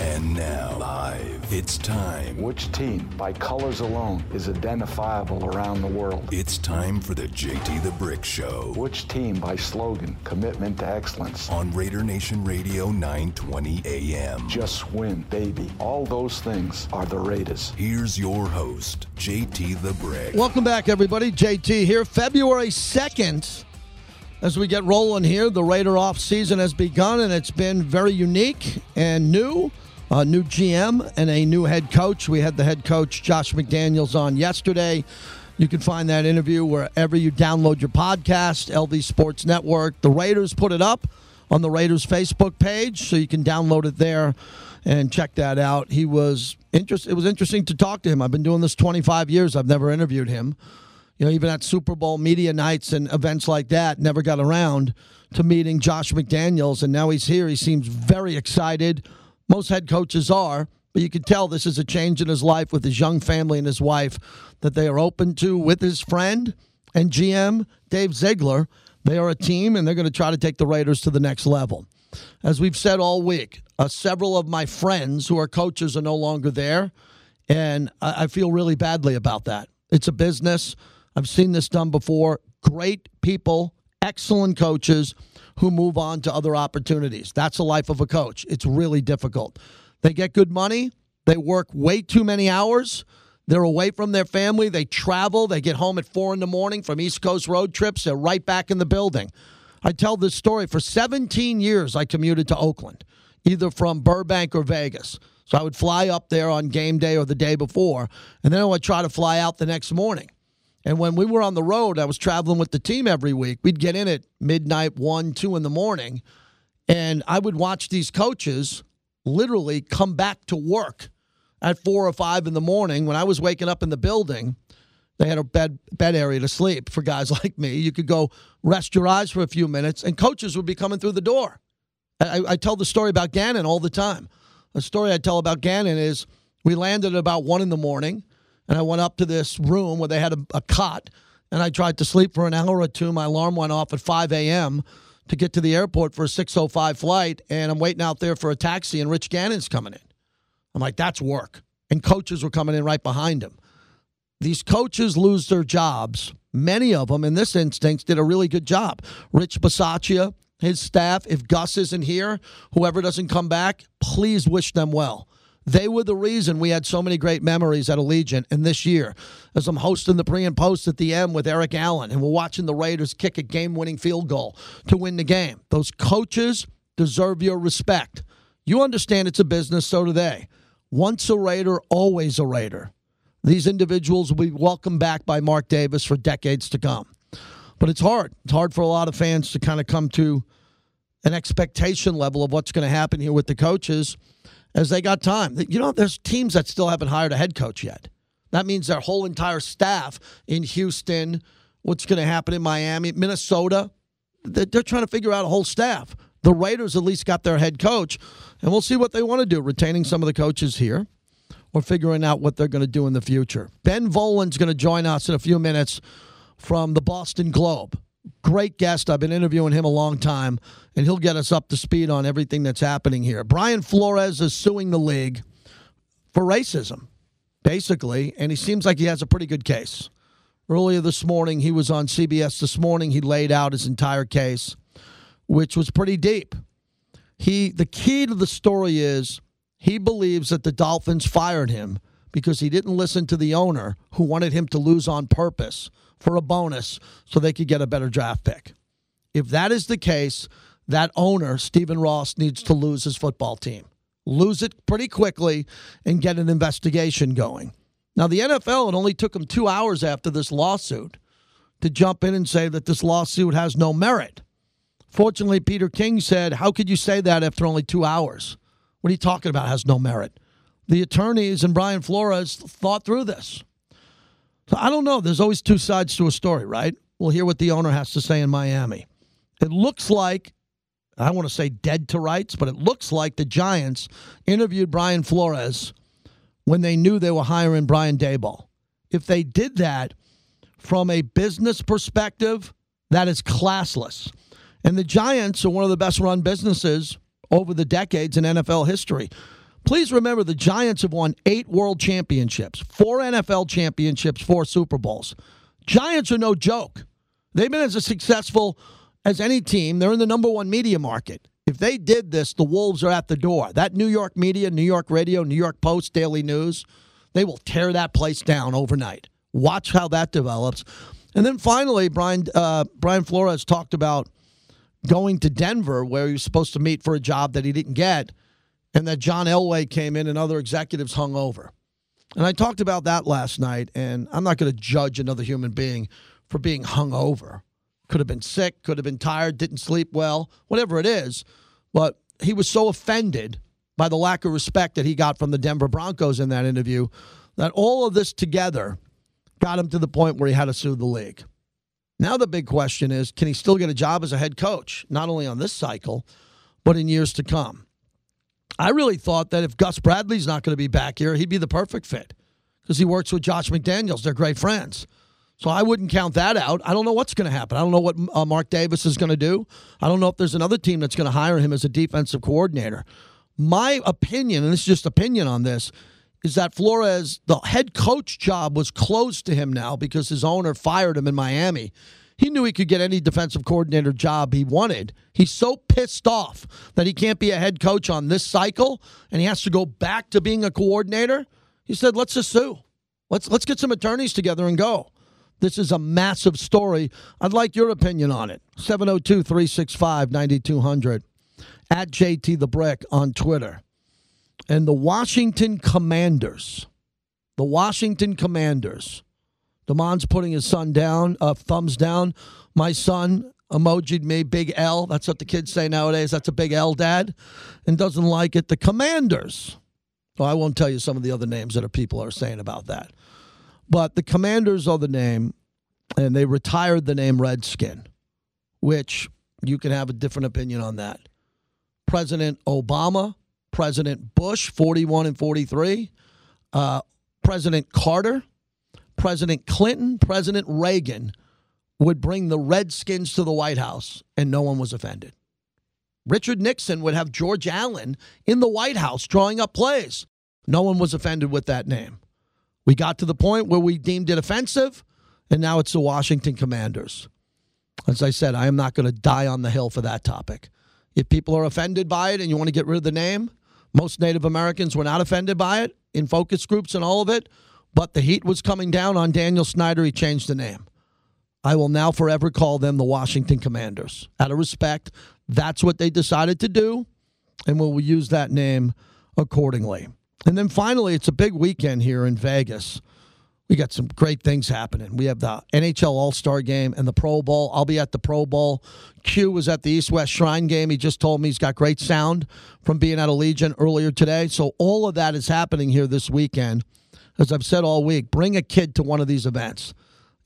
And now, live, it's time. Which team, by colors alone, is identifiable around the world? It's time for the JT the Brick Show Which team, by slogan, commitment to excellence? on Raider Nation Radio 920 AM. Just win, baby. All those things are the Raiders. Here's your host, JT the Brick. Welcome back, everybody. JT here. February 2nd, as we get rolling here, the Raider off season has begun, and it's been very unique and new. A new GM and a new head coach. We had the head coach, Josh McDaniels, on yesterday. You can find that interview wherever you download your podcast, LV Sports Network. The Raiders put it up on the Raiders Facebook page, so you can download it there and check that out. He was interest. It was interesting to talk to him. I've been doing this 25 years. I've never interviewed him. You know, even at Super Bowl media nights and events like that, never got around to meeting Josh McDaniels, and now he's here. He seems very excited. Most head coaches are, but you can tell this is a change in his life with his young family and his wife that they are open to with his friend and GM Dave Ziegler. They are a team, and they're going to try to take the Raiders to the next level. As we've said all week, uh, several of my friends who are coaches are no longer there, and I, I feel really badly about that. It's a business. I've seen this done before. Great people, excellent coaches who move on to other opportunities. That's the life of a coach. It's really difficult. They get good money, they work way too many hours. They're away from their family. They travel. They get home at four in the morning from East Coast road trips. They're right back in the building. I tell this story for 17 years. I commuted to Oakland, either from Burbank or Vegas. So I would fly up there on game day or the day before, and then I would try to fly out the next morning. And when we were on the road, I was traveling with the team every week. We'd get in at midnight, one, two in the morning, and I would watch these coaches literally come back to work at four or five in the morning when I was waking up in the building. They had a bed bed area to sleep for guys like me. You could go rest your eyes for a few minutes, and coaches would be coming through the door. I, I tell the story about Gannon all the time. The story I tell about Gannon is we landed at about one in the morning, and I went up to this room where they had a, a cot, and I tried to sleep for an hour or two. My alarm went off at 5 a.m. to get to the airport for a 6:05 flight, and I'm waiting out there for a taxi, and Rich Gannon's coming in. I'm like, that's work. And coaches were coming in right behind him. These coaches lose their jobs. Many of them, in this instance, did a really good job. Rich Bisaccia, his staff, if Gus isn't here, whoever doesn't come back, please wish them well. They were the reason we had so many great memories at Allegiant. And this year, as I'm hosting the pre and post at the end with Eric Allen, and we're watching the Raiders kick a game winning field goal to win the game, those coaches deserve your respect. You understand it's a business, so do they. Once a Raider, always a Raider. These individuals will be welcomed back by Mark Davis for decades to come. But it's hard. It's hard for a lot of fans to kind of come to an expectation level of what's going to happen here with the coaches as they got time. You know, there's teams that still haven't hired a head coach yet. That means their whole entire staff in Houston, what's going to happen in Miami, Minnesota, they're, trying to figure out a whole staff. The Raiders at least got their head coach, and we'll see what they want to do, retaining some of the coaches here or figuring out what they're going to do in the future. Ben Volin's going to join us in a few minutes from the Boston Globe. Great guest. I've been interviewing him a long time, and he'll get us up to speed on everything that's happening here. Brian Flores is suing the league for racism, basically, and he seems like he has a pretty good case. Earlier this morning, he was on CBS This Morning. He laid out his entire case, which was pretty deep. He the key to the story is he believes that the Dolphins fired him because he didn't listen to the owner who wanted him to lose on purpose for a bonus so they could get a better draft pick. If that is the case, that owner, Stephen Ross, needs to lose his football team. Lose it pretty quickly and get an investigation going. Now, the NFL, it only took them two hours after this lawsuit to jump in and say that this lawsuit has no merit. Fortunately, Peter King said, How could you say that after only two hours? What are you talking about? Has no merit. The attorneys and Brian Flores thought through this. So I don't know. There's always two sides to a story, right? We'll hear what the owner has to say in Miami. It looks like, I don't want to say dead to rights, but it looks like the Giants interviewed Brian Flores when they knew they were hiring Brian Daboll. If they did that from a business perspective, that is classless. And the Giants are one of the best run businesses over the decades in NFL history. Please remember the Giants have won eight world championships, four NFL championships, four Super Bowls. Giants are no joke. They've been as successful as any team. They're in the number one media market. If they did this, the Wolves are at the door. That New York media, New York radio, New York Post, Daily News, they will tear that place down overnight. Watch how that develops. And then finally, Brian uh, Brian Flores talked about going to Denver, where he was supposed to meet for a job that he didn't get, and that John Elway came in and other executives hung over. And I talked about that last night, and I'm not going to judge another human being for being hung over. Could have been sick, could have been tired, didn't sleep well, whatever it is. But he was so offended by the lack of respect that he got from the Denver Broncos in that interview that all of this together got him to the point where he had to sue the league. Now, the big question is can he still get a job as a head coach, not only on this cycle, but in years to come? I really thought that if Gus Bradley's not going to be back here, he'd be the perfect fit because he works with Josh McDaniels. They're great friends. So I wouldn't count that out. I don't know what's going to happen. I don't know what uh, Mark Davis is going to do. I don't know if there's another team that's going to hire him as a defensive coordinator. My opinion, and this is just opinion on this, is that Flores, the head coach job was closed to him now because his owner fired him in Miami. He knew he could get any defensive coordinator job he wanted. He's so pissed off that he can't be a head coach on this cycle and he has to go back to being a coordinator. He said, "Let's just sue. Let's let's get some attorneys together and go." This is a massive story. I'd like your opinion on it. 702 365 9200 at JT the Brick on Twitter. And the Washington Commanders, the Washington Commanders, Damon's putting his son down, uh, thumbs down. My son emojied me, big L. That's what the kids say nowadays. That's a big L, Dad. And doesn't like it. The Commanders. Well, I won't tell you some of the other names that are people are saying about that. But the Commanders are the name, and they retired the name Redskin, which you can have a different opinion on that. President Obama, President Bush, 41 and 43, uh, President Carter, President Clinton, President Reagan would bring the Redskins to the White House, and no one was offended. Richard Nixon would have George Allen in the White House drawing up plays. No one was offended with that name. We got to the point where we deemed it offensive, and now it's the Washington Commanders. As I said, I am not going to die on the hill for that topic. If people are offended by it and you want to get rid of the name, most Native Americans were not offended by it in focus groups and all of it, but the heat was coming down on Daniel Snyder. He changed the name. I will now forever call them the Washington Commanders. Out of respect, that's what they decided to do, and we'll use that name accordingly. And then finally, it's a big weekend here in Vegas. We got some great things happening. We have the NHL All Star game and the Pro Bowl. I'll be at the Pro Bowl. Q was at the East West Shrine game. He just told me he's got great sound from being at Allegiant earlier today. So all of that is happening here this weekend. As I've said all week, bring a kid to one of these events.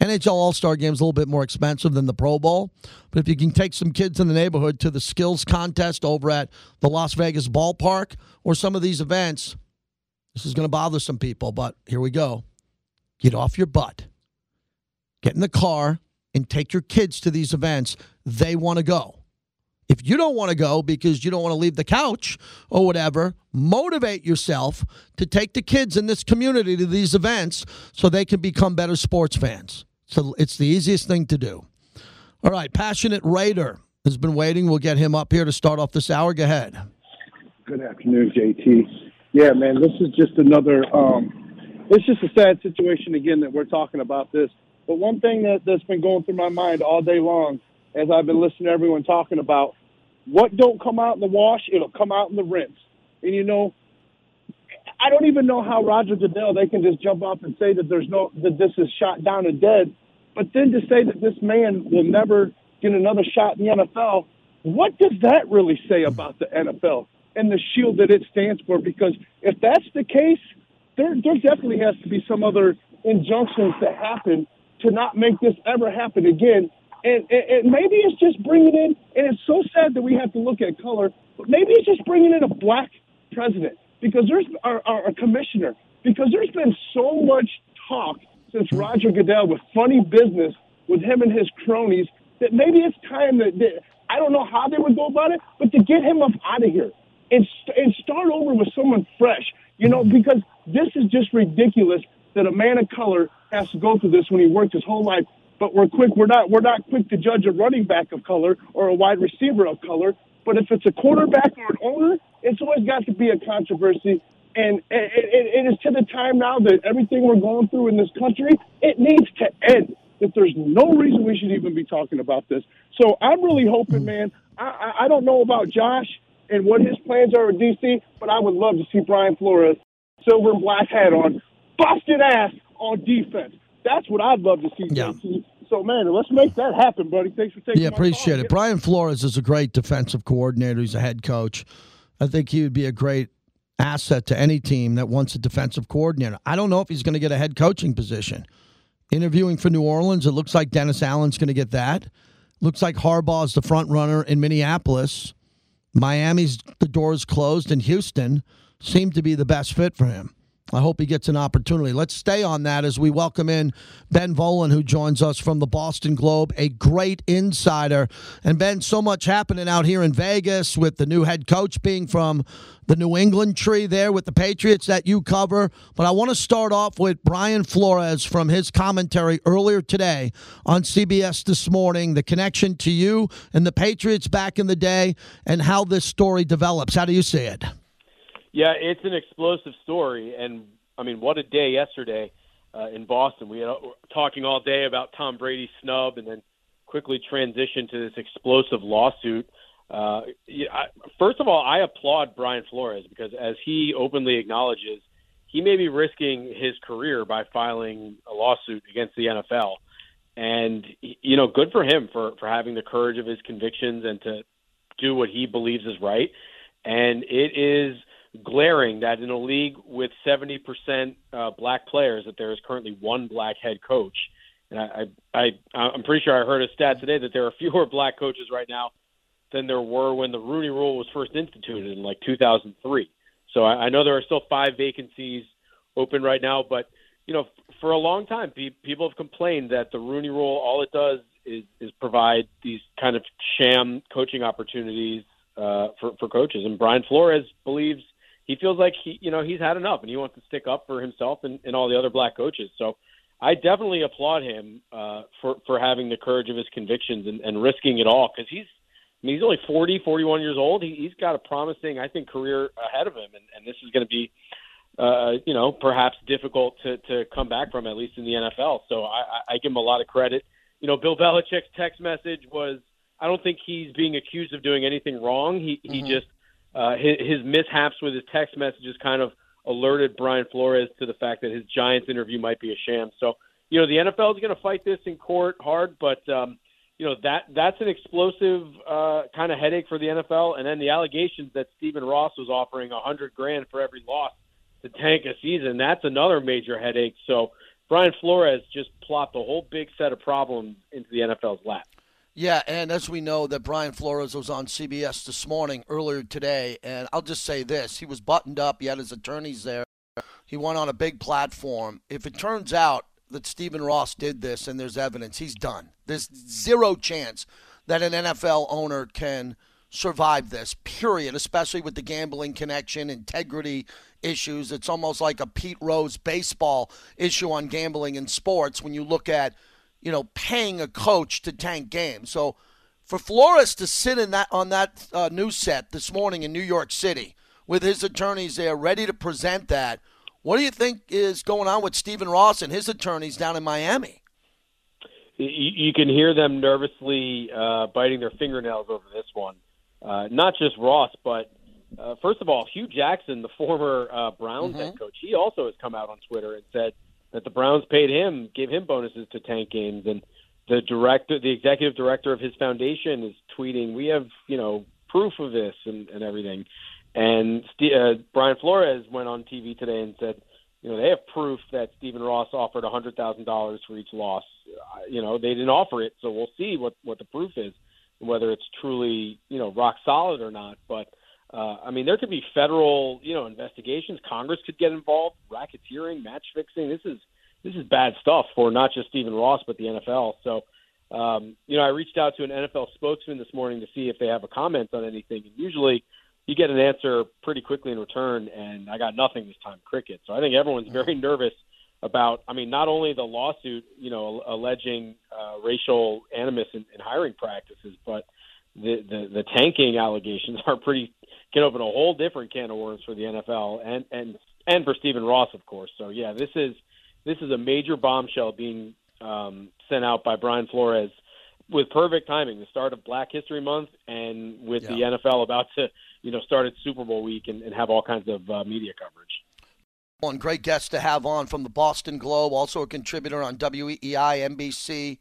NHL All Star Game is a little bit more expensive than the Pro Bowl, but if you can take some kids in the neighborhood to the skills contest over at the Las Vegas ballpark or some of these events, this is going to bother some people, but here we go. Get off your butt, get in the car, and take your kids to these events. They want to go. If you don't want to go because you don't want to leave the couch or whatever, motivate yourself to take the kids in this community to these events so they can become better sports fans. So it's the easiest thing to do. All right, Passionate Raider has been waiting. We'll get him up here to start off this hour. Go ahead. Good afternoon, JT. Yeah, man, this is just another. Um, it's just a sad situation again that we're talking about this. But one thing that, that's been going through my mind all day long, as I've been listening to everyone talking about, what don't come out in the wash, it'll come out in the rinse. And you know, I don't even know how Roger Goodell they can just jump off and say that there's no that this is shot down and dead, but then to say that this man will never get another shot in the NFL, what does that really say about the NFL? and the shield that it stands for. Because if that's the case, there, there definitely has to be some other injunctions that happen to not make this ever happen again. And, and, and maybe it's just bringing in, and it's so sad that we have to look at color, but maybe it's just bringing in a black president because there's our, our, commissioner, because there's been so much talk since Roger Goodell with funny business with him and his cronies that maybe it's time that, that I don't know how they would go about it, but to get him up out of here and, and start over with someone fresh. You know, because this is just ridiculous that a man of color has to go through this when he worked his whole life. But we're quick. We're not. We're not quick to judge a running back of color or a wide receiver of color. But if it's a quarterback or an owner, it's always got to be a controversy. And it, is to the time now that everything we're going through in this country, it needs to end. That there's no reason we should even be talking about this. So I'm really hoping, mm. man. I, I don't know about Josh and what his plans are with DC, but I would love to see Brian Flores, silver and black hat on, busted ass on defense. That's what I'd love to see, yeah. JT. So, man, let's make that happen, buddy. Thanks for taking Yeah, appreciate it. Brian Flores is a great defensive coordinator. He's a head coach. I think he would be a great asset to any team that wants a defensive coordinator. I don't know if he's going to get a head coaching position. Interviewing for New Orleans, it looks like Dennis Allen's going to get that. Looks like Harbaugh's the front runner in Minneapolis. Miami's the doors closed, and Houston seemed to be the best fit for him. I hope he gets an opportunity. Let's stay on that as we welcome in Ben Volin, who joins us from the Boston Globe, a great insider. And Ben, so much happening out here in Vegas with the new head coach being from the New England tree there with the Patriots that you cover. But I want to start off with Brian Flores from his commentary earlier today on CBS this morning, the connection to you and the Patriots back in the day, and how this story develops. How do you see it? Yeah, it's an explosive story, and I mean, what a day yesterday uh, in Boston. We had uh, talking all day about Tom Brady's snub, and then quickly transitioned to this explosive lawsuit. Uh, yeah, I, first of all, I applaud Brian Flores because, as he openly acknowledges, he may be risking his career by filing a lawsuit against the NFL. And you know, good for him for for having the courage of his convictions and to do what he believes is right. And it is glaring that in a league with 70% uh, black players, that there is currently one black head coach. And I, I, I, I'm pretty sure I heard a stat today that there are fewer black coaches right now than there were when the Rooney Rule was first instituted in like 2003. So I, I know there are still five vacancies open right now, but you know, for a long time, pe- people have complained that the Rooney Rule all it does is is provide these kind of sham coaching opportunities uh, for for coaches. And Brian Flores believes he feels like he, you know, he's had enough, and he wants to stick up for himself and, and all the other black coaches. So, I definitely applaud him uh, for for having the courage of his convictions and, and risking it all because he's, I mean, he's only 40, 41 years old. He, he's got a promising, I think, career ahead of him, and, and this is going to be, uh, you know, perhaps difficult to to come back from at least in the NFL. So I, I give him a lot of credit. You know, Bill Belichick's text message was, I don't think he's being accused of doing anything wrong. He he mm-hmm. just uh, his, his mishaps with his text messages kind of alerted Brian Flores to the fact that his Giants interview might be a sham. So, you know, the NFL is going to fight this in court hard, but um, you know that that's an explosive uh, kind of headache for the NFL. And then the allegations that Stephen Ross was offering a hundred grand for every loss to tank a season, that's another major headache. So Brian Flores just plopped a whole big set of problems into the NFL's lap. Yeah, and as we know, that Brian Flores was on CBS this morning, earlier today, and I'll just say this: he was buttoned up. He had his attorneys there. He went on a big platform. If it turns out that Stephen Ross did this and there's evidence, he's done. There's zero chance that an NFL owner can survive this, period, especially with the gambling connection, integrity issues. It's almost like a Pete Rose baseball issue on gambling in sports when you look at – you know, paying a coach to tank games. So for Flores to sit in that on that uh, news set this morning in New York City with his attorneys there ready to present that, what do you think is going on with Stephen Ross and his attorneys down in Miami? You, can hear them nervously uh, biting their fingernails over this one. Uh, not just Ross, but uh, first of all, Hue Jackson, the former uh, Browns mm-hmm. head coach, he also has come out on Twitter and said that the Browns paid him, gave him bonuses to tank games, and the director, the executive director of his foundation, is tweeting, "We have, you know, proof of this and, and everything." And uh, Brian Flores went on TV today and said, "You know, they have proof that Stephen Ross offered a hundred thousand dollars for each loss. You know, they didn't offer it, so we'll see what what the proof is, whether it's truly, you know, rock solid or not." But uh, I mean, there could be federal, you know, investigations. Congress could get involved, racketeering, match fixing. This is this is bad stuff for not just Stephen Ross but the NFL. So, um, you know, I reached out to an NFL spokesman this morning to see if they have a comment on anything. And usually, you get an answer pretty quickly in return, and I got nothing this time, cricket. So I think everyone's very nervous about. I mean, not only the lawsuit, you know, alleging uh, racial animus in, in hiring practices, but the, the the tanking allegations are pretty can open a whole different can of worms for the NFL and and and for Stephen Ross, of course. So yeah, this is this is a major bombshell being um, sent out by Brian Flores with perfect timing, the start of Black History Month, and with yeah. the NFL about to you know start its Super Bowl week and, and have all kinds of uh, media coverage. One great guest to have on from the Boston Globe, also a contributor on WEEI, NBC,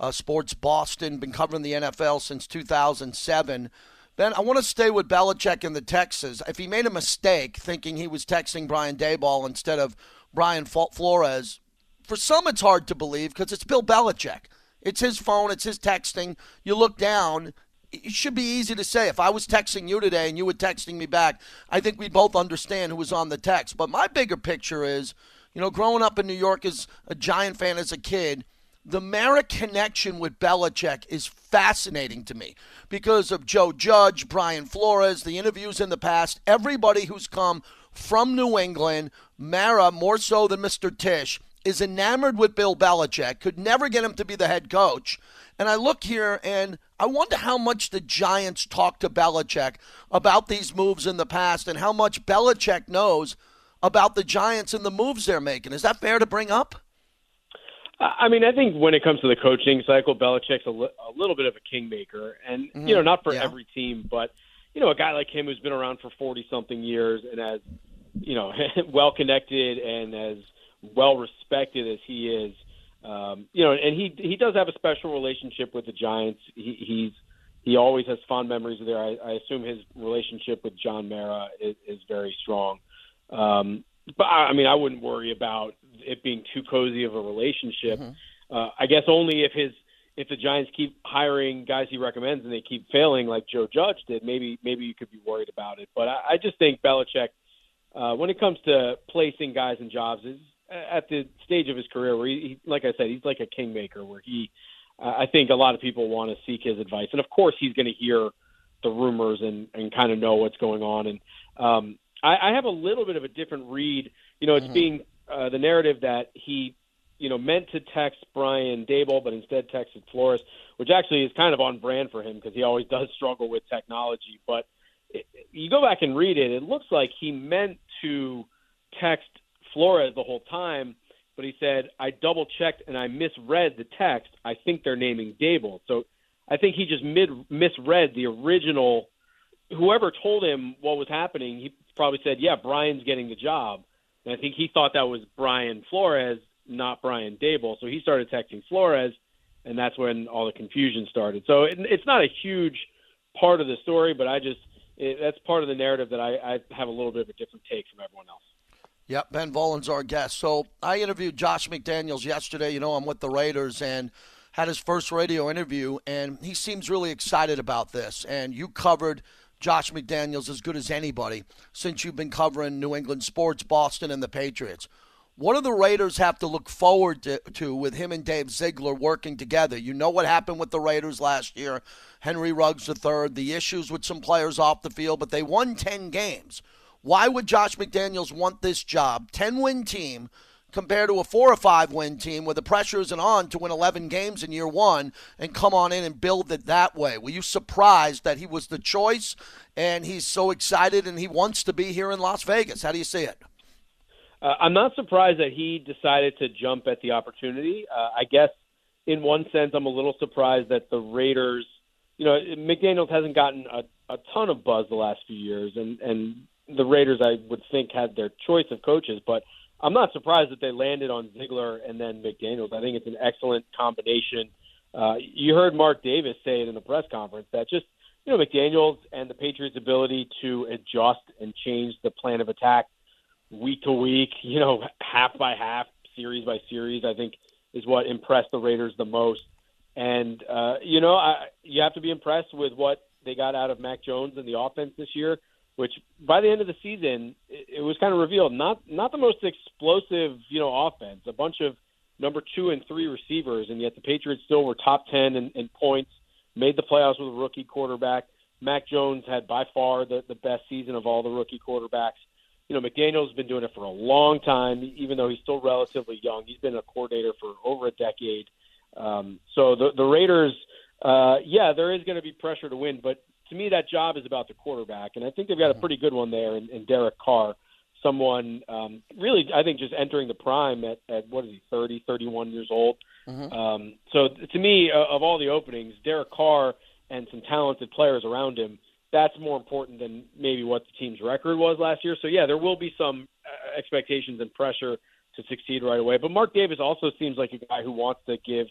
uh, Sports Boston, been covering the NFL since 2007. Ben, I want to stay with Belichick and the Texans. If he made a mistake thinking he was texting Brian Daboll instead of Brian Flores, for some it's hard to believe because it's Bill Belichick. It's his phone, it's his texting. You look down, it should be easy to say. If I was texting you today and you were texting me back, I think we both understand who was on the text. But my bigger picture is, you know, growing up in New York as a Giant fan as a kid – the Mara connection with Belichick is fascinating to me because of Joe Judge, Brian Flores, the interviews in the past, everybody who's come from New England, Mara more so than Mr. Tisch, is enamored with Bill Belichick, could never get him to be the head coach. And I look here and I wonder how much the Giants talk to Belichick about these moves in the past and how much Belichick knows about the Giants and the moves they're making. Is that fair to bring up? I mean, I think when it comes to the coaching cycle, Belichick's a, li- a little bit of a kingmaker, and mm-hmm. you know, not for yeah. every team, but you know, a guy like him who's been around for forty something years and as you know, well connected and as well respected as he is, um, you know, and he he does have a special relationship with the Giants. He, he's he always has fond memories of there. I, I assume his relationship with John Mara is, is very strong. Um, but I mean, I wouldn't worry about it being too cozy of a relationship. Mm-hmm. Uh, I guess only if his if the Giants keep hiring guys he recommends and they keep failing like Joe Judge did, maybe maybe you could be worried about it. But I, I just think Belichick, uh, when it comes to placing guys in jobs, is at the stage of his career where he, he like I said, he's like a kingmaker where he. Uh, I think a lot of people want to seek his advice, and of course he's going to hear the rumors and and kind of know what's going on. And um, I, I have a little bit of a different read. You know, it's mm-hmm. being uh, the narrative that he, you know, meant to text Brian Daboll, but instead texted Flores, which actually is kind of on brand for him because he always does struggle with technology. But it, you go back and read it, it looks like he meant to text Flores the whole time, but he said, I double checked and I misread the text. I think they're naming Daboll. So I think he just mid misread the original. Whoever told him what was happening, he probably said, "Yeah, Brian's getting the job." And I think he thought that was Brian Flores, not Brian Daboll. So he started texting Flores, and that's when all the confusion started. So it, it's not a huge part of the story, but I just it, that's part of the narrative that I, I have a little bit of a different take from everyone else. Yep, Ben Volin's our guest. So I interviewed Josh McDaniels yesterday. You know, I'm with the Raiders and had his first radio interview, and he seems really excited about this. And you covered Josh McDaniels as good as anybody since you've been covering New England sports, Boston, and the Patriots. What do the Raiders have to look forward to, to, with him and Dave Ziegler working together? You know what happened with the Raiders last year. Henry Ruggs III, the issues with some players off the field, but they won 10 games. Why would Josh McDaniels want this job? 10 win team compared to a four or five win team where the pressure isn't on to win 11 games in year one and come on in and build it that way. Were you surprised that he was the choice and he's so excited and he wants to be here in Las Vegas? How do you see it? Uh, I'm not surprised that he decided to jump at the opportunity. Uh, I guess in one sense, I'm a little surprised that the Raiders, you know, McDaniels hasn't gotten a, a ton of buzz the last few years, and and the Raiders, I would think, had their choice of coaches, but I'm not surprised that they landed on Ziegler and then McDaniels. I think it's an excellent combination. Uh, you heard Mark Davis say it in the press conference that just you know McDaniels and the Patriots' ability to adjust and change the plan of attack week to week, you know, half by half, series by series, I think is what impressed the Raiders the most. And uh, you know, I, you have to be impressed with what they got out of Mac Jones and the offense this year which by the end of the season it, it was kind of revealed not not the most explosive you know offense. A bunch of number two and three receivers, and yet the Patriots still were top ten in, in points, made the playoffs with a rookie quarterback. Mac Jones had by far the, the best season of all the rookie quarterbacks. You know, McDaniel's been doing it for a long time, even though he's still relatively young. He's been a coordinator for over a decade. Um, so the, the Raiders, uh, yeah, there is going to be pressure to win, but to me, that job is about the quarterback, and I think they've got a pretty good one there in, in Derek Carr. Someone um, really, I think, just entering the prime at, at what is he, 30, 31 years old. Mm-hmm. Um, so to me, uh, of all the openings, Derek Carr and some talented players around him, that's more important than maybe what the team's record was last year. So yeah, there will be some uh, expectations and pressure to succeed right away. But Mark Davis also seems like a guy who wants to give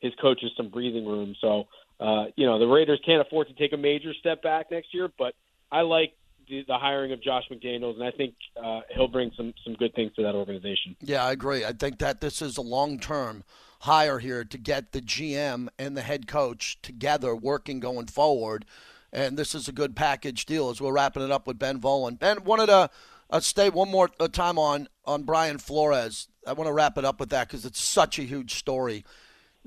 his coaches some breathing room. So uh, you know the Raiders can't afford to take a major step back next year, but I like the, hiring of Josh McDaniels, and I think uh, he'll bring some some good things to that organization. Yeah, I agree. I think that this is a long term hire here to get the GM and the head coach together working going forward. And this is a good package deal as we're wrapping it up with Ben Volin. Ben, wanted to uh, stay one more uh, time on, on Brian Flores. I want to wrap it up with that because it's such a huge story.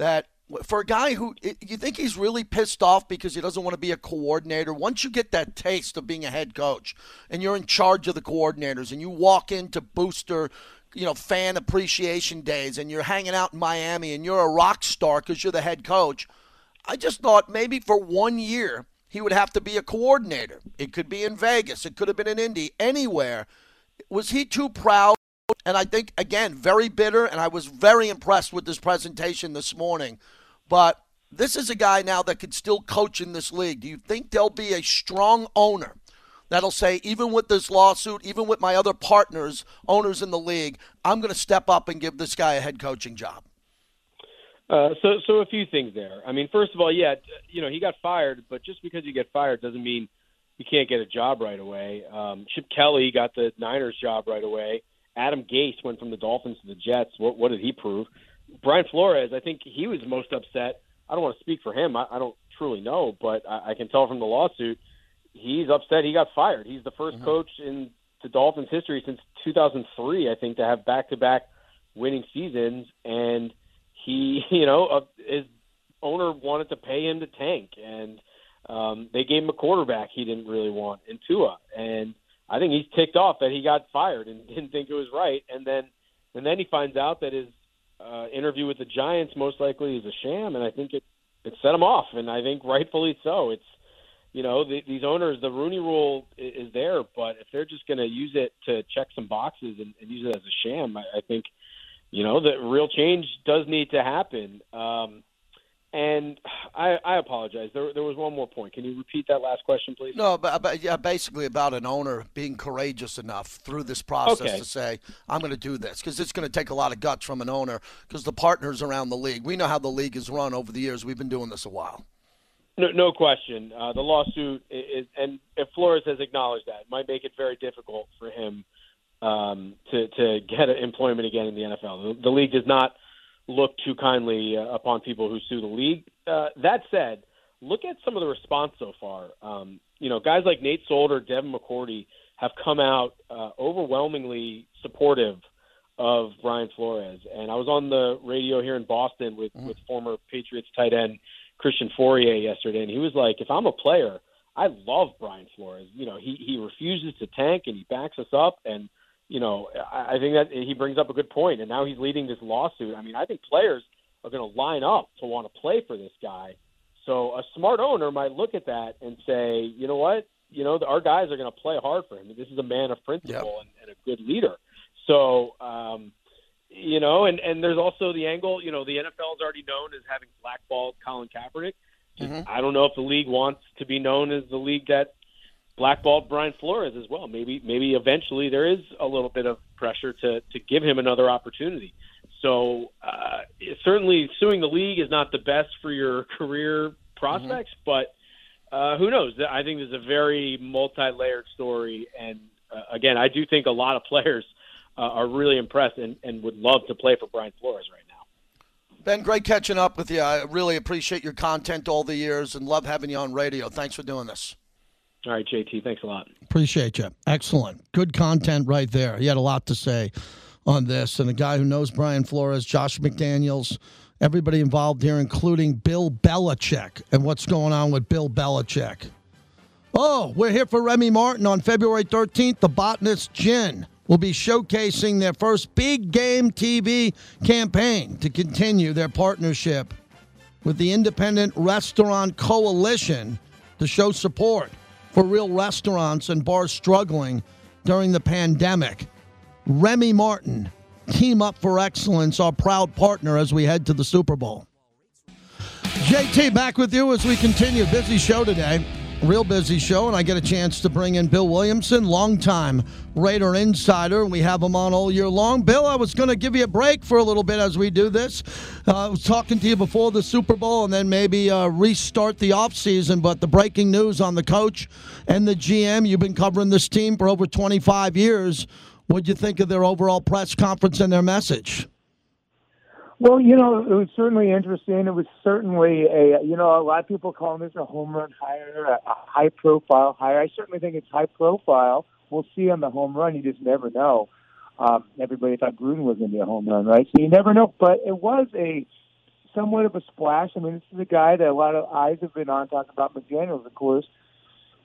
That for a guy who you think he's really pissed off because he doesn't want to be a coordinator once you get that taste of being a head coach and you're in charge of the coordinators and you walk into booster you know fan appreciation days and you're hanging out in Miami and you're a rock star because you're the head coach. I just thought maybe for one year he would have to be a coordinator. It could be in Vegas. It could have been in Indy. Anywhere. Was he too proud? And I think again very bitter. And I was very impressed with this presentation this morning. But this is a guy now that could still coach in this league. Do you think there'll be a strong owner that'll say, even with this lawsuit, even with my other partners, owners in the league, I'm going to step up and give this guy a head coaching job? Uh, so, so a few things there. I mean, first of all, yeah, you know, he got fired, but just because you get fired doesn't mean you can't get a job right away. Um, Chip Kelly got the Niners job right away. Adam Gase went from the Dolphins to the Jets. What, what did he prove? Brian Flores, I think he was most upset. I don't want to speak for him. I, I don't truly know, but I, I can tell from the lawsuit he's upset he got fired. He's the 1st mm-hmm. coach in the Dolphins history since 2003, I think, to have back-to-back winning seasons, and he, you know, uh, his owner wanted to pay him to tank, and um, they gave him a quarterback he didn't really want in Tua, and I think he's ticked off that he got fired and didn't think it was right, and then and then he finds out that his uh, interview with the Giants most likely is a sham, and I think it it set him off, and I think rightfully so. It's you know, the, these owners, the Rooney Rule is, is there, but if they're just going to use it to check some boxes and, and use it as a sham, I, I think, you know, that real change does need to happen. Um, and I, I apologize. There, there was one more point. Can you repeat that last question, please? No, but, but yeah, basically about an owner being courageous enough through this process okay. to say, "I'm going to do this," because it's going to take a lot of guts from an owner. Because the partners around the league, we know how the league is run over the years. We've been doing this a while. No, no question. Uh, the lawsuit is, and if Flores has acknowledged that, it might make it very difficult for him um, to to get employment again in the NFL. The, the league does not look too kindly uh, upon people who sue the league. Uh, that said, look at some of the response so far. Um, you know, guys like Nate Solder, Devin McCourty have come out uh, overwhelmingly supportive of Brian Flores. And I was on the radio here in Boston with, mm. with former Patriots tight end Christian Fauria yesterday, and he was like, if I'm a player, I love Brian Flores. You know, he he refuses to tank and he backs us up, and you know, I, think that he brings up a good. And now he's leading this lawsuit. I mean, I think players are going to line up to want to play for this guy. So a smart owner might look at that and say, you know what, you know, our guys are going to play hard for him. This is a man of principle yep. and, and a good leader. So, um, you know, and and there's also the angle. You know, the NFL is already known as having blackballed Colin Kaepernick. mm-hmm. I don't know if the league wants to be known as the league that blackballed Brian Flores as well. Maybe maybe eventually there is a little bit of pressure to to give him another opportunity. So uh, certainly suing the league is not the best for your career prospects, mm-hmm. but uh, who knows? I think there's a very multi-layered story, and uh, again, I do think a lot of players uh, are really impressed and, and would love to play for Brian Flores right now. Ben, great catching up with you. I really appreciate your content all the years and love having you on radio. Thanks for doing this. All right, JT, thanks a lot. Appreciate you. Excellent. Good content right there. He had a lot to say on this. And a guy who knows Brian Flores, Josh McDaniels, everybody involved here, including Bill Belichick and what's going on with Bill Belichick. Oh, we're here for Remy Martin on February 13th. The Botanist Gin will be showcasing their first big game TV campaign to continue their partnership with the Independent Restaurant Coalition to show support for real restaurants and bars struggling during the pandemic. Remy Martin, Team Up for Excellence, our proud partner as we head to the Super Bowl. JT, back with you as we continue. Busy show today. Real busy show, and I get a chance to bring in Bill Williamson, longtime Raider insider. And we have him on all year long. Bill, I was going to give you a break for a little bit as we do this. Uh, I was talking to you before the Super Bowl and then maybe uh, restart the offseason, but the breaking news on the coach and the GM, you've been covering this team for over 25 years. What'd you think of their overall press conference and their message? Well, you know, it was certainly interesting. It was certainly a, you know, a lot of people call this a home run hire, a, high profile hire. I certainly think it's high profile. We'll see on the home run. You just never know. Um, everybody thought Gruden was going to be a home run, right? So you never know. But it was a somewhat of a splash. I mean, this is a guy that a lot of eyes have been on, talking about McDaniels, of course,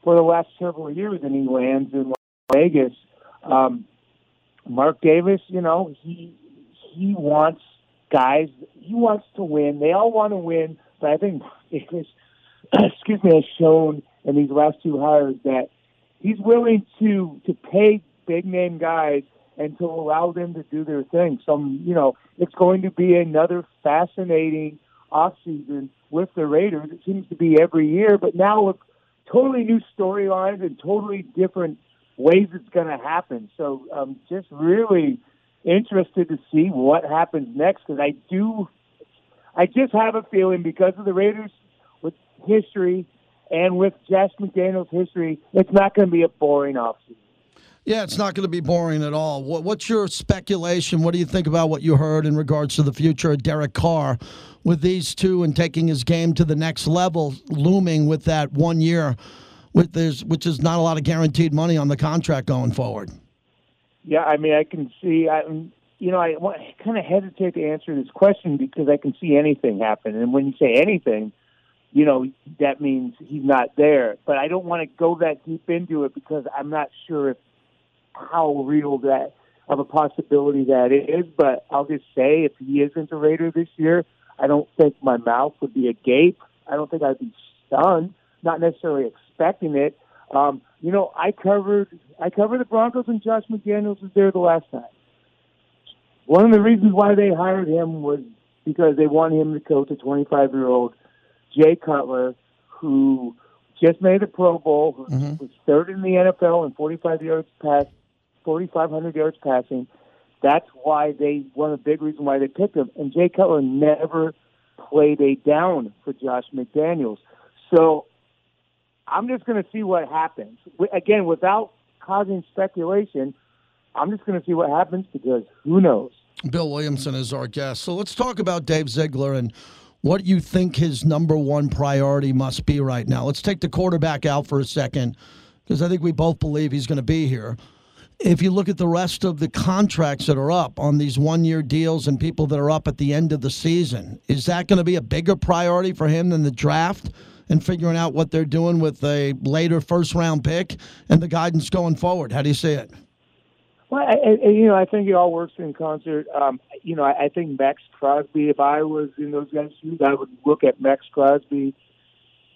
for the last several years, and he lands in Vegas. Um, Mark Davis, you know, he he wants guys. He wants to win. They all want to win, but I think Davis, excuse me, has shown in these last two hires that he's willing to to pay big name guys and to allow them to do their thing. Some, you know, it's going to be another fascinating off season with the Raiders. It seems to be every year, but now with totally new storylines and totally different ways it's going to happen. So, um, just really interested to see what happens next because I do, I just have a feeling because of the Raiders with history and with Josh McDaniels' history, it's not going to be a boring offseason. Yeah, it's not going to be boring at all. What, what's your speculation? What do you think about what you heard in regards to the future of Derek Carr with these two and taking his game to the next level, looming with that one year, with this, which is not a lot of guaranteed money on the contract going forward? Yeah, I mean, I can see. I, you know, I, I kind of hesitate to answer this question because I can see anything happen, and when you say anything, you know, that means he's not there. But I don't want to go that deep into it because I'm not sure if how real that of a possibility that is. But I'll just say, if he isn't a Raider this year, I don't think my mouth would be agape. I don't think I'd be stunned, not necessarily expecting it. Um, you know, I covered I covered the Broncos and Josh McDaniels was there the last time. One of the reasons why they hired him was because they wanted him to coach a 25 year old Jay Cutler, who just made the Pro Bowl, who Mhm. was third in the NFL in 45 yards pass, 4,500 yards passing. That's why they one of the big reasons why they picked him. And Jay Cutler never played a down for Josh McDaniels. So I'm just going to see what happens. Again, without causing speculation, I'm just going to see what happens because who knows? Bill Williamson is our guest. So let's talk about Dave Ziegler and what you think his number one priority must be right now. Let's take the quarterback out for a second because I think we both believe he's going to be here. If you look at the rest of the contracts that are up on these one year deals and people that are up at the end of the season, is that going to be a bigger priority for him than the draft and figuring out what they're doing with a later first round pick and the guidance going forward? How do you see it? Well, I, I, you know, I think it all works in concert. Um, you know, I, I think Maxx Crosby. If I was in those guys' shoes, I would look at Maxx Crosby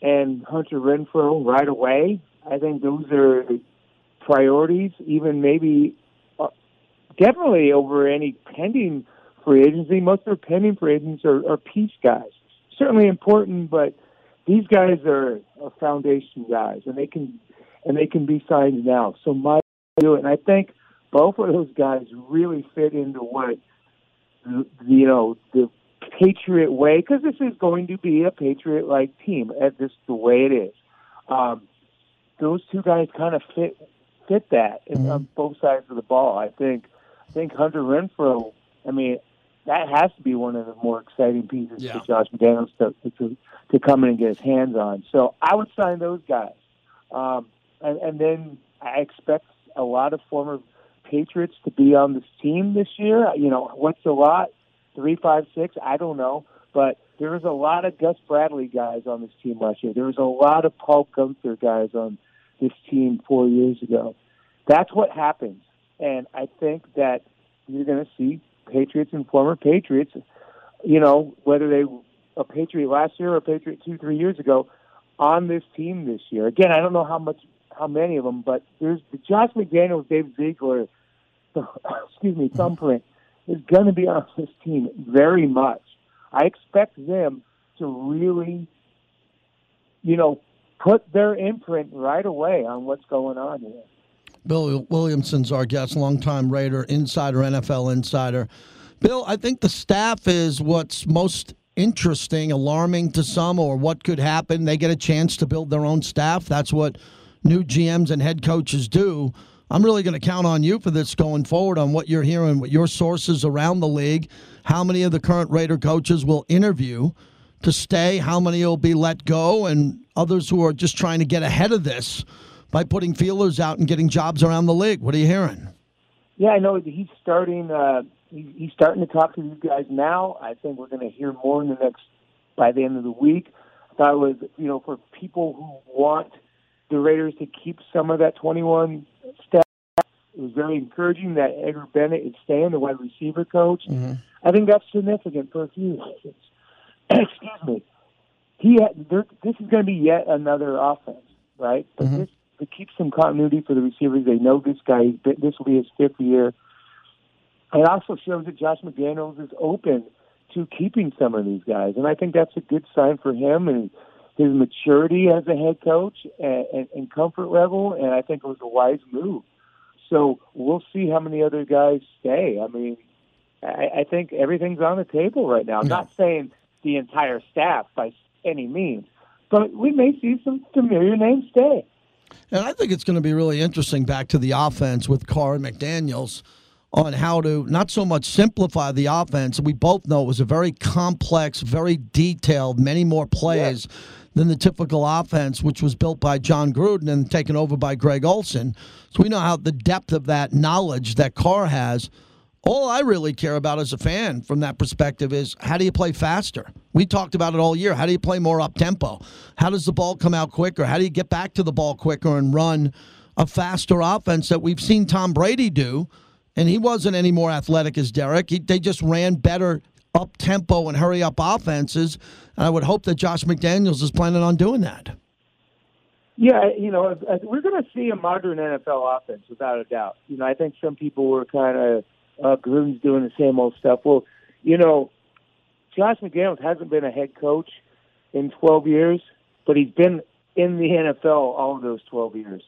and Hunter Renfrow right away. I think those are priorities, even maybe uh, definitely over any pending free agency. Most of their pending free agents are, are piece guys. Certainly important, but these guys are, are foundation guys, and they can and they can be signed now. So my view, and I think both of those guys really fit into what the, you know the Patriot way because this is going to be a Patriot like team. That's just the way it is. Um, those two guys kind of fit fit that in, on both sides of the ball. I think I think Hunter Renfrow. I mean, that has to be one of the more exciting pieces Yeah. for Josh McDaniels to, to to come in and get his hands on. So I would sign those guys, um, and, and then I expect a lot of former Patriots to be on this team this year. You know, what's a lot? Three, five, six? I don't know, but there was a lot of Gus Bradley guys on this team last year. There was a lot of Paul Guenther guys on this team four years ago. That's what happens. And I think that you're going to see Patriots and former Patriots, you know, whether they a Patriot last year or a Patriot two, three years ago, on this team this year. Again, I don't know how much, how many of them, but there's the Josh McDaniels, Dave Ziegler, excuse me, thumbprint is going to be on this team very much. I expect them to really, you know, put their imprint right away on what's going on here. Bill Williamson's our guest, longtime Raider, insider, NFL insider. Bill, I think the staff is what's most interesting, alarming to some, or what could happen. They get a chance to build their own staff. That's what new GMs and head coaches do. I'm really going to count on you for this going forward on what you're hearing, what your sources around the league, how many of the current Raider coaches will interview to stay, how many will be let go, and others who are just trying to get ahead of this by putting feelers out and getting jobs around the league. What are you hearing? Yeah, I know he's starting. Uh, he's starting to talk to these guys now. I think we're going to hear more in the next by the end of the week. I thought it was, you know, for people who want the Raiders to keep some of that 21 staff. It was very encouraging that Edgar Bennett is staying, the wide receiver coach. Mm-hmm. I think that's significant for a few reasons. Excuse me. He had, this is going to be yet another offense, right? But mm-hmm. this to keep some continuity for the receivers. They know this guy. This will be his fifth year. It also shows that Josh McDaniels is open to keeping some of these guys, and I think that's a good sign for him and his maturity as a head coach and, and, and comfort level. And I think it was a wise move. So we'll see how many other guys stay. I mean, I, I think everything's on the table right now. I'm not saying the entire staff by any means, but we may see some familiar names stay. And I think it's going to be really interesting back to the offense with Carr and McDaniels on how to not so much simplify the offense. We both know it was a very complex, very detailed, many more plays yeah. than the typical offense, which was built by Jon Gruden and taken over by Greg Olson. So we know how the depth of that knowledge that Carr has all I really care about as a fan from that perspective is how do you play faster? We talked about it all year. How do you play more up tempo? How does the ball come out quicker? How do you get back to the ball quicker and run a faster offense that we've seen Tom Brady do? And he wasn't any more athletic as Derek. He, they just ran better up tempo and hurry up offenses. And I would hope that Josh McDaniels is planning on doing that. Yeah, you know, we're going to see a modern NFL offense without a doubt. You know, I think some people were kind of uh, Gruden's doing the same old stuff. Well, you know, Josh McDaniels hasn't been a head coach in 12 years, but he's been in the NFL all of those 12 years.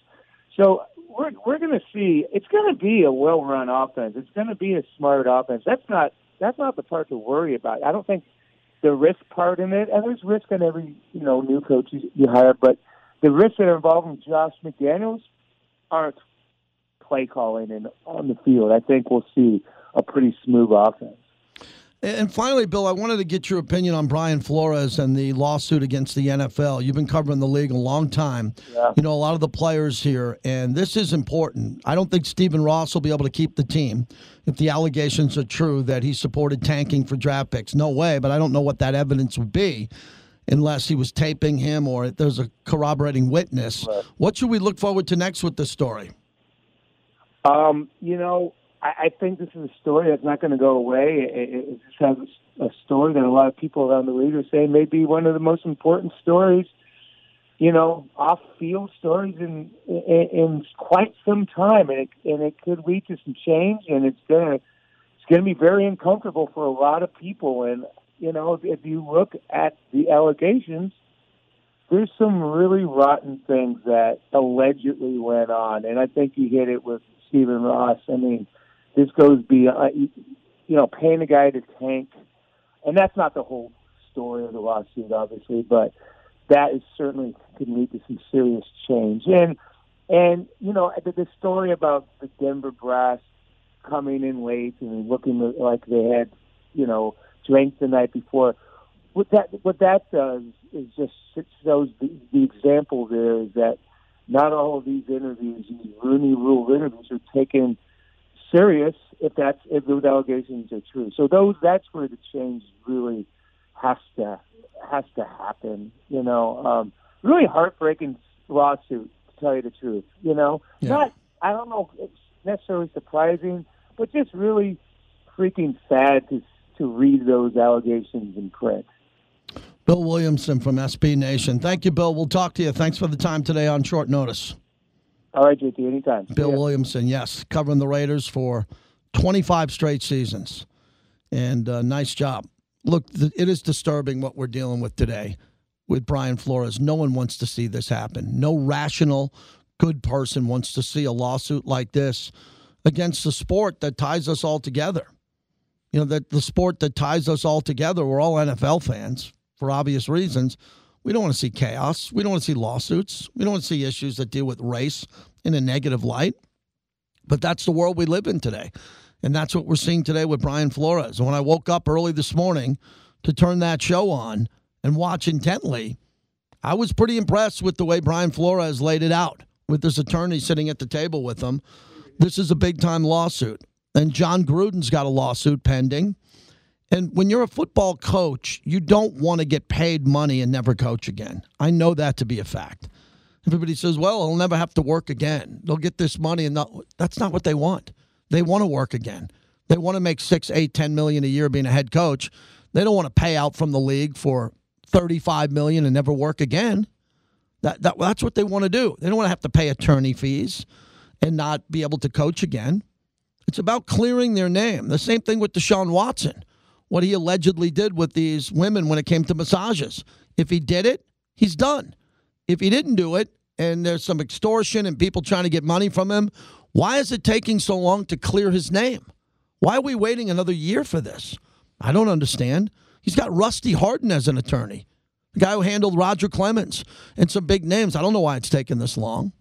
So we're we're going to see. It's going to be a well-run offense. It's going to be a smart offense. That's not that's not the part to worry about. I don't think the risk part in it, and there's risk in every you know new coach you, you hire, but the risks that are involved in Josh McDaniels aren't play calling and on the field, I think we'll see a pretty smooth offense. And finally, Bill, I wanted to get your opinion on Brian Flores and the lawsuit against the NFL. You've been covering the league a long time. Yeah. You know, a lot of the players here, and this is important. I don't think Stephen Ross will be able to keep the team if the allegations are true that he supported tanking for draft picks. No way, but I don't know what that evidence would be unless he was taping him or there's a corroborating witness. Right. What should we look forward to next with this story? Um, you know, I, I think this is a story that's not going to go away. It, it, it just has a a story that a lot of people around the league are saying may be one of the most important stories, you know, off-field stories in in, in quite some time, and it and it could lead to some change, and it's gonna it's gonna be very uncomfortable for a lot of people. And you know, if, if you look at the allegations, there's some really rotten things that allegedly went on, and I think you hit it with Stephen Ross. I mean, this goes beyond, you know, paying a guy to tank, and that's not the whole story of the lawsuit, obviously, but that is certainly could lead to some serious change. And and you know, the, the story about the Denver Brass coming in late and looking like they had, you know, drank the night before. What that what that does is just shows the, the example there is that not all of these interviews, these Rooney Rule interviews, are taken serious if that's if those allegations are true. So those that's where the change really has to has to happen. You know, um, really heartbreaking lawsuit to tell you the truth. You know, Yeah. not I don't know it's necessarily surprising, but just really freaking sad to to read those allegations in print. Bill Williamson from SB Nation. Thank you, Bill. We'll talk to you. Thanks for the time today on short notice. All right, JT, anytime. Bill Yeah. Williamson, yes, covering the Raiders for 25 straight seasons. And uh, nice job. Look, th- it is disturbing what we're dealing with today with Brian Flores. No one wants to see this happen. No rational, good person wants to see a lawsuit like this against the sport that ties us all together. You know, that the sport that ties us all together, we're all NFL fans for obvious reasons. We don't want to see chaos. We don't want to see lawsuits. We don't want to see issues that deal with race in a negative light. But that's the world we live in today. And that's what we're seeing today with Brian Flores. And when I woke up early this morning to turn that show on and watch intently, I was pretty impressed with the way Brian Flores laid it out with his attorney sitting at the table with him. This is a big time lawsuit. And Jon Gruden's got a lawsuit pending. And when you're a football coach, you don't want to get paid money and never coach again. I know that to be a fact. Everybody says, well, he'll never have to work again. They'll get this money. And that's not what they want. They want to work again. They want to make six, eight, ten million a year being a head coach. They don't want to pay out from the league for 35 million and never work again. That, that that's what they want to do. They don't want to have to pay attorney fees and not be able to coach again. It's about clearing their name. The same thing with Deshaun Watson, what he allegedly did with these women when it came to massages. If he did it, he's done. If he didn't do it, and there's some extortion and people trying to get money from him, why is it taking so long to clear his name? Why are we waiting another year for this? I don't understand. He's got Rusty Hardin as an attorney, the guy who handled Roger Clemens and some big names. I don't know why it's taken this long.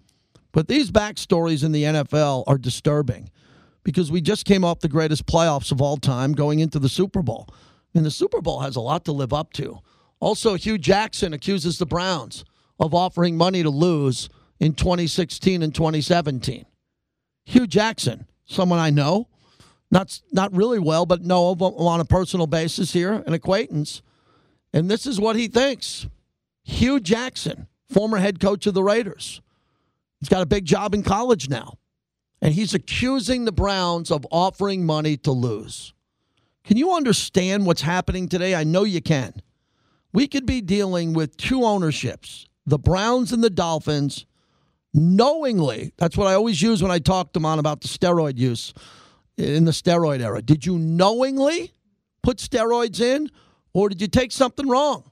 But these backstories in the NFL are disturbing because we just came off the greatest playoffs of all time going into the Super Bowl. And the Super Bowl has a lot to live up to. Also, Hue Jackson accuses the Browns of offering money to lose in 2016 and 2017. Hue Jackson, someone I know, not not really well, but know on a personal basis here, an acquaintance. And this is what he thinks. Hue Jackson, former head coach of the Raiders. He's got a big job in college now. And he's accusing the Browns of offering money to lose. Can you understand what's happening today? I know you can. We could be dealing with two ownerships, the Browns and the Dolphins, knowingly. That's what I always use when I talk to them on about the steroid use in the steroid era. Did you knowingly put steroids in, or did you take something wrong?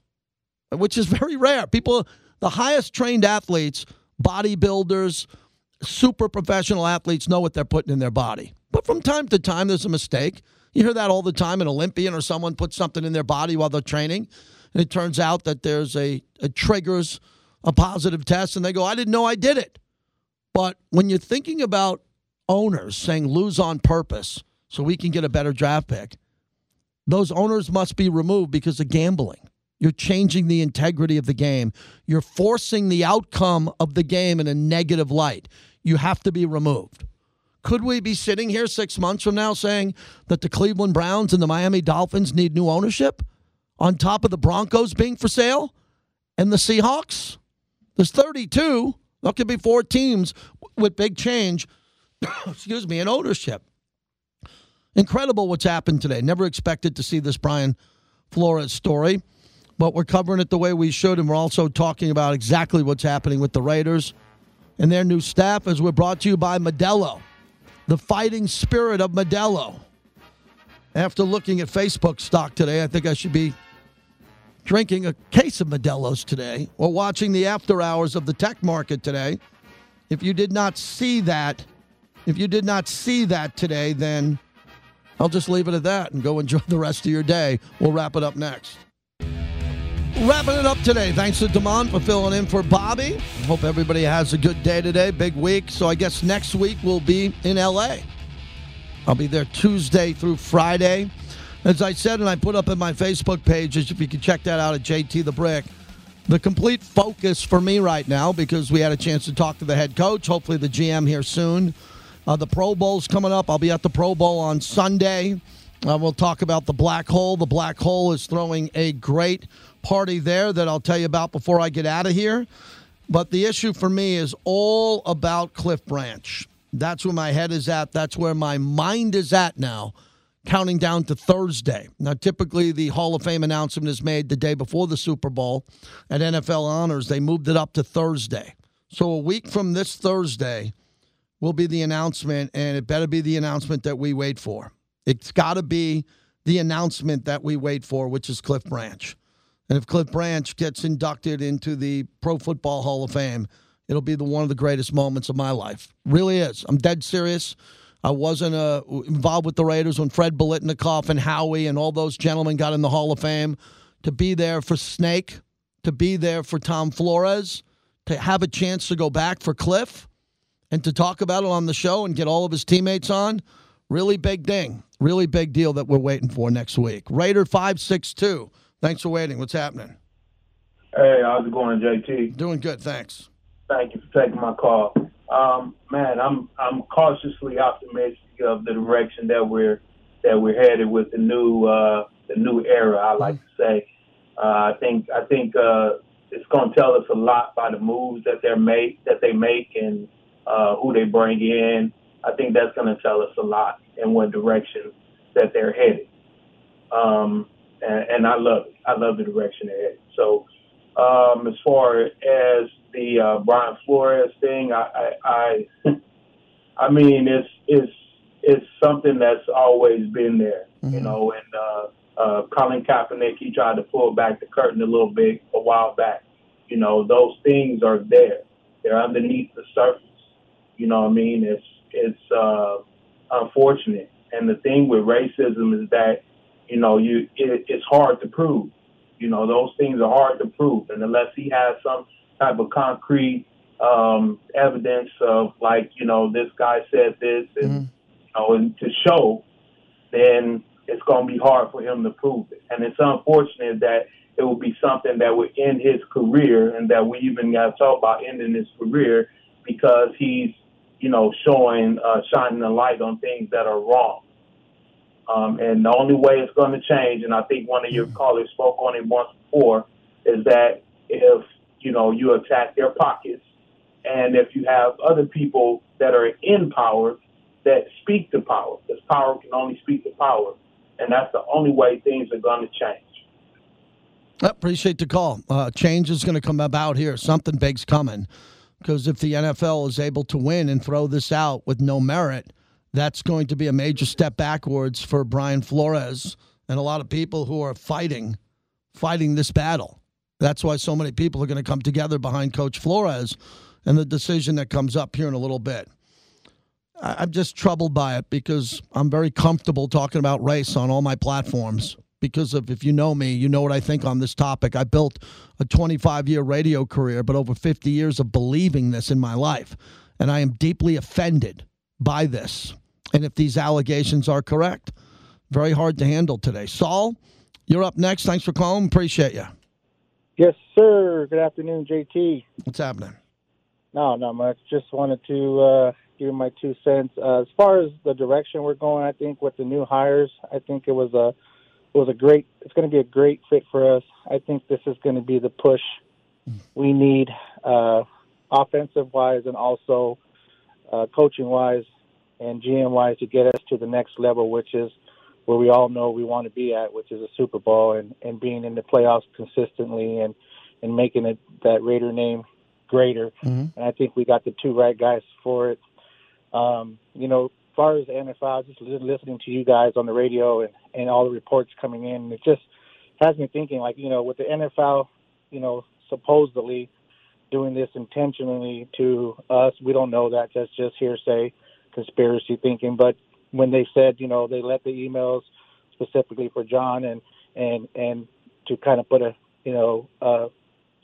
Which is very rare. People, the highest trained athletes, bodybuilders, super professional athletes know what they're putting in their body. But from time to time, there's a mistake. You hear that all the time. An Olympian or someone puts something in their body while they're training, and it turns out that there's a, triggers a positive test, and they go, I didn't know I did it. But when you're thinking about owners saying lose on purpose so we can get a better draft pick, those owners must be removed because of gambling. You're changing the integrity of the game. You're forcing the outcome of the game in a negative light. You have to be removed. Could we be sitting here six months from now saying that the Cleveland Browns and the Miami Dolphins need new ownership on top of the Broncos being for sale and the Seahawks? There's 32. There could be four teams with big change, excuse me, in ownership. Incredible what's happened today. Never expected to see this Brian Flores story, but we're covering it the way we should, and we're also talking about exactly what's happening with the Raiders and their new staff as we're brought to you by Modelo, the fighting spirit of Modelo. After looking at Facebook stock today, I think I should be drinking a case of Modelo's today or watching the after hours of the tech market today. If you did not see that, if you did not see that today, then I'll just leave it at that and go enjoy the rest of your day. We'll wrap it up next. Wrapping it up today. Thanks to Damon for filling in for Bobby. Hope everybody has a good day today. Big week. So I guess next week we'll be in LA. I'll be there Tuesday through Friday. As I said, and I put up in my Facebook page, if you can check that out at JT the Brick, the complete focus for me right now, because we had a chance to talk to the head coach, hopefully the GM here soon. Uh, the Pro Bowl's coming up. I'll be at the Pro Bowl on Sunday. Uh, we'll talk about the Black Hole. The Black Hole is throwing a great party there that I'll tell you about before I get out of here. But the issue for me is all about Cliff Branch. That's where my head is at. That's where my mind is at now, counting down to Thursday. Now, typically, the Hall of Fame announcement is made the day before the Super Bowl at NFL Honors. They moved it up to Thursday. So, a week from this Thursday will be the announcement, and it better be the announcement that we wait for. It's got to be the announcement that we wait for, which is Cliff Branch. And if Cliff Branch gets inducted into the Pro Football Hall of Fame, it'll be the one of the greatest moments of my life. Really is. I'm dead serious. I wasn't uh, involved with the Raiders when Fred Biletnikoff and Howie and all those gentlemen got in the Hall of Fame. To be there for Snake, to be there for Tom Flores, to have a chance to go back for Cliff, and to talk about it on the show and get all of his teammates on, really big thing. Really big deal that we're waiting for next week. Raider 562. Thanks for waiting. What's happening? Hey, how's it going, JT? Doing good, thanks. Thank you for taking my call. Um, man, I'm I'm cautiously optimistic of the direction that we're that we're headed with the new uh, the new era. I like to say. Uh, I think I think uh, it's going to tell us a lot by the moves that they're make that they make and uh, who they bring in. I think that's going to tell us a lot in what direction that they're headed. Um, and, and I love it. I love the direction they're headed. So um, as far as the uh, Brian Flores thing, I, I, I, I mean, it's it's it's something that's always been there, mm-hmm. you know. And uh, uh, Colin Kaepernick, he tried to pull back the curtain a little bit a while back. You know, those things are there. They're underneath the surface. You know what I mean? It's it's uh, unfortunate. And the thing with racism is that you know you it, it's hard to prove. You know, those things are hard to prove, and unless he has some type of concrete um, evidence of like, you know, this guy said this, and mm-hmm. you know, and to show, then it's going to be hard for him to prove it. And it's unfortunate that it will be something that would end his career, and that we even got to talk about ending his career because he's, you know, showing, uh, shining a light on things that are wrong. Um, and the only way it's going to change, and I think one of your mm. callers spoke on it once before, is that if you know you attack their pockets, and if you have other people that are in power that speak to power, because power can only speak to power, and that's the only way things are going to change. I appreciate the call. Uh, change is going to come about here. Something big's coming. Because if the NFL is able to win and throw this out with no merit, that's going to be a major step backwards for Brian Flores and a lot of people who are fighting, fighting this battle. That's why so many people are going to come together behind Coach Flores and the decision that comes up here in a little bit. I'm just troubled by it because I'm very comfortable talking about race on all my platforms. Because of, if you know me, you know what I think on this topic. I built a 25 year radio career, but over 50 years of believing this in my life. And I am deeply offended by this. And if these allegations are correct, very hard to handle today. Saul, you're up next. Thanks for calling. Appreciate you. Yes, sir. Good afternoon, JT. What's happening? No, not much. Just wanted to uh, give my two cents. Uh, as far as the direction we're going, I think with the new hires, I think it was a was a great. It's going to be a great fit for us. I think this is going to be the push we need, uh, offensive wise, and also uh, coaching wise and GM wise to get us to the next level, which is where we all know we want to be at, which is a Super Bowl and, and being in the playoffs consistently and, and making it that Raider name greater. Mm-hmm. And I think we got the two right guys for it. Um, you know, as far as the NFL, just listening to you guys on the radio and, and all the reports coming in, it just has me thinking, like, you know, with the NFL, you know, supposedly doing this intentionally to us. We don't know that. That's just hearsay, conspiracy thinking. But when they said, you know, they let the emails specifically for Jon and and and to kind of put a you know uh,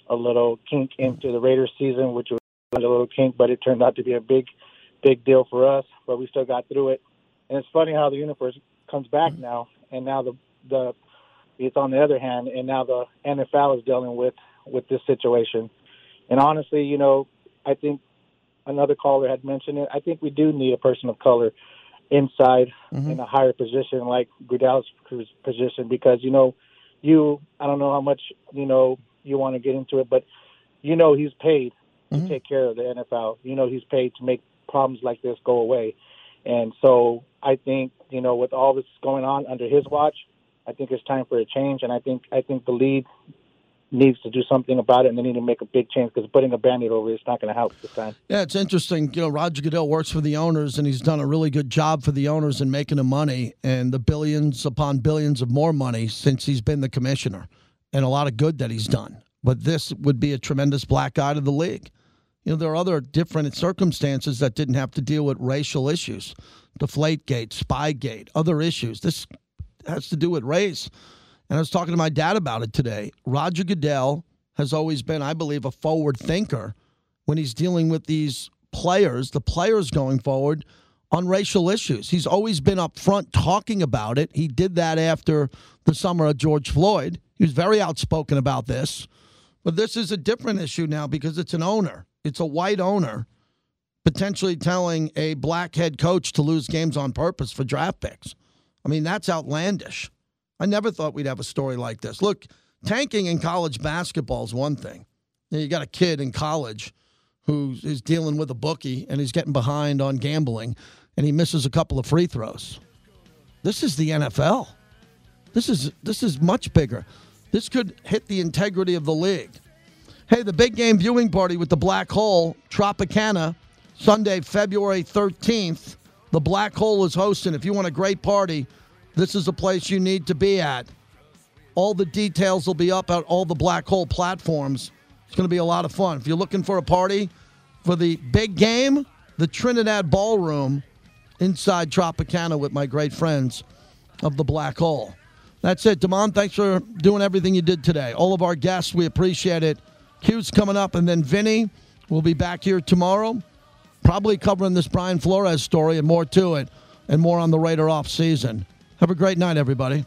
a little kink into the Raiders season, which was a little kink, but it turned out to be a big big deal for us. But we still got through it. And it's funny how the universe comes back now, and now the the it's on the other hand, and now the NFL is dealing with with this situation. And honestly, you know, I think another caller had mentioned it. I think we do need a person of color inside mm-hmm. in a higher position like Goodell's position because you know you I don't know how much you know you want to get into it, but you know he's paid to take care of the NFL. You know, he's paid to make problems like this go away. And so I think, you know, with all this going on under his watch, I think it's time for a change. And I think I think the league needs to do something about it, and they need to make a big change because putting a band-aid over it's not going to help this time. Yeah, it's interesting. You know, Roger Goodell works for the owners, and he's done a really good job for the owners in making the money and the billions upon billions of more money since he's been the commissioner, and a lot of good that he's done. But this would be a tremendous black eye to the league. You know, there are other different circumstances that didn't have to deal with racial issues, Deflategate, Spygate, other issues. This has to do with race. And I was talking to my dad about it today. Roger Goodell has always been, I believe, a forward thinker when he's dealing with these players, the players going forward on racial issues. He's always been up front talking about it. He did that after the summer of George Floyd. He was very outspoken about this. But this is a different issue now because it's an owner. It's a white owner potentially telling a black head coach to lose games on purpose for draft picks. I mean, that's outlandish. I never thought we'd have a story like this. Look, tanking in college basketball is one thing. You, got a kid in college who is dealing with a bookie and he's getting behind on gambling and he misses a couple of free throws. This is the NFL. This is this is much bigger. This could hit the integrity of the league. Hey, the big game viewing party with the Black Hole, Tropicana, Sunday, February 13th. The Black Hole is hosting. If you want a great party, this is a place you need to be at. All the details will be up at all the Black Hole platforms. It's going to be a lot of fun. If you're looking for a party for the big game, the Trinidad Ballroom inside Tropicana with my great friends of the Black Hole. That's it. Damon, thanks for doing everything you did today. All of our guests, we appreciate it. Q's coming up, and then Vinny will be back here tomorrow, probably covering this Brian Flores story and more to it, and more on the Raider off season. Have a great night, everybody.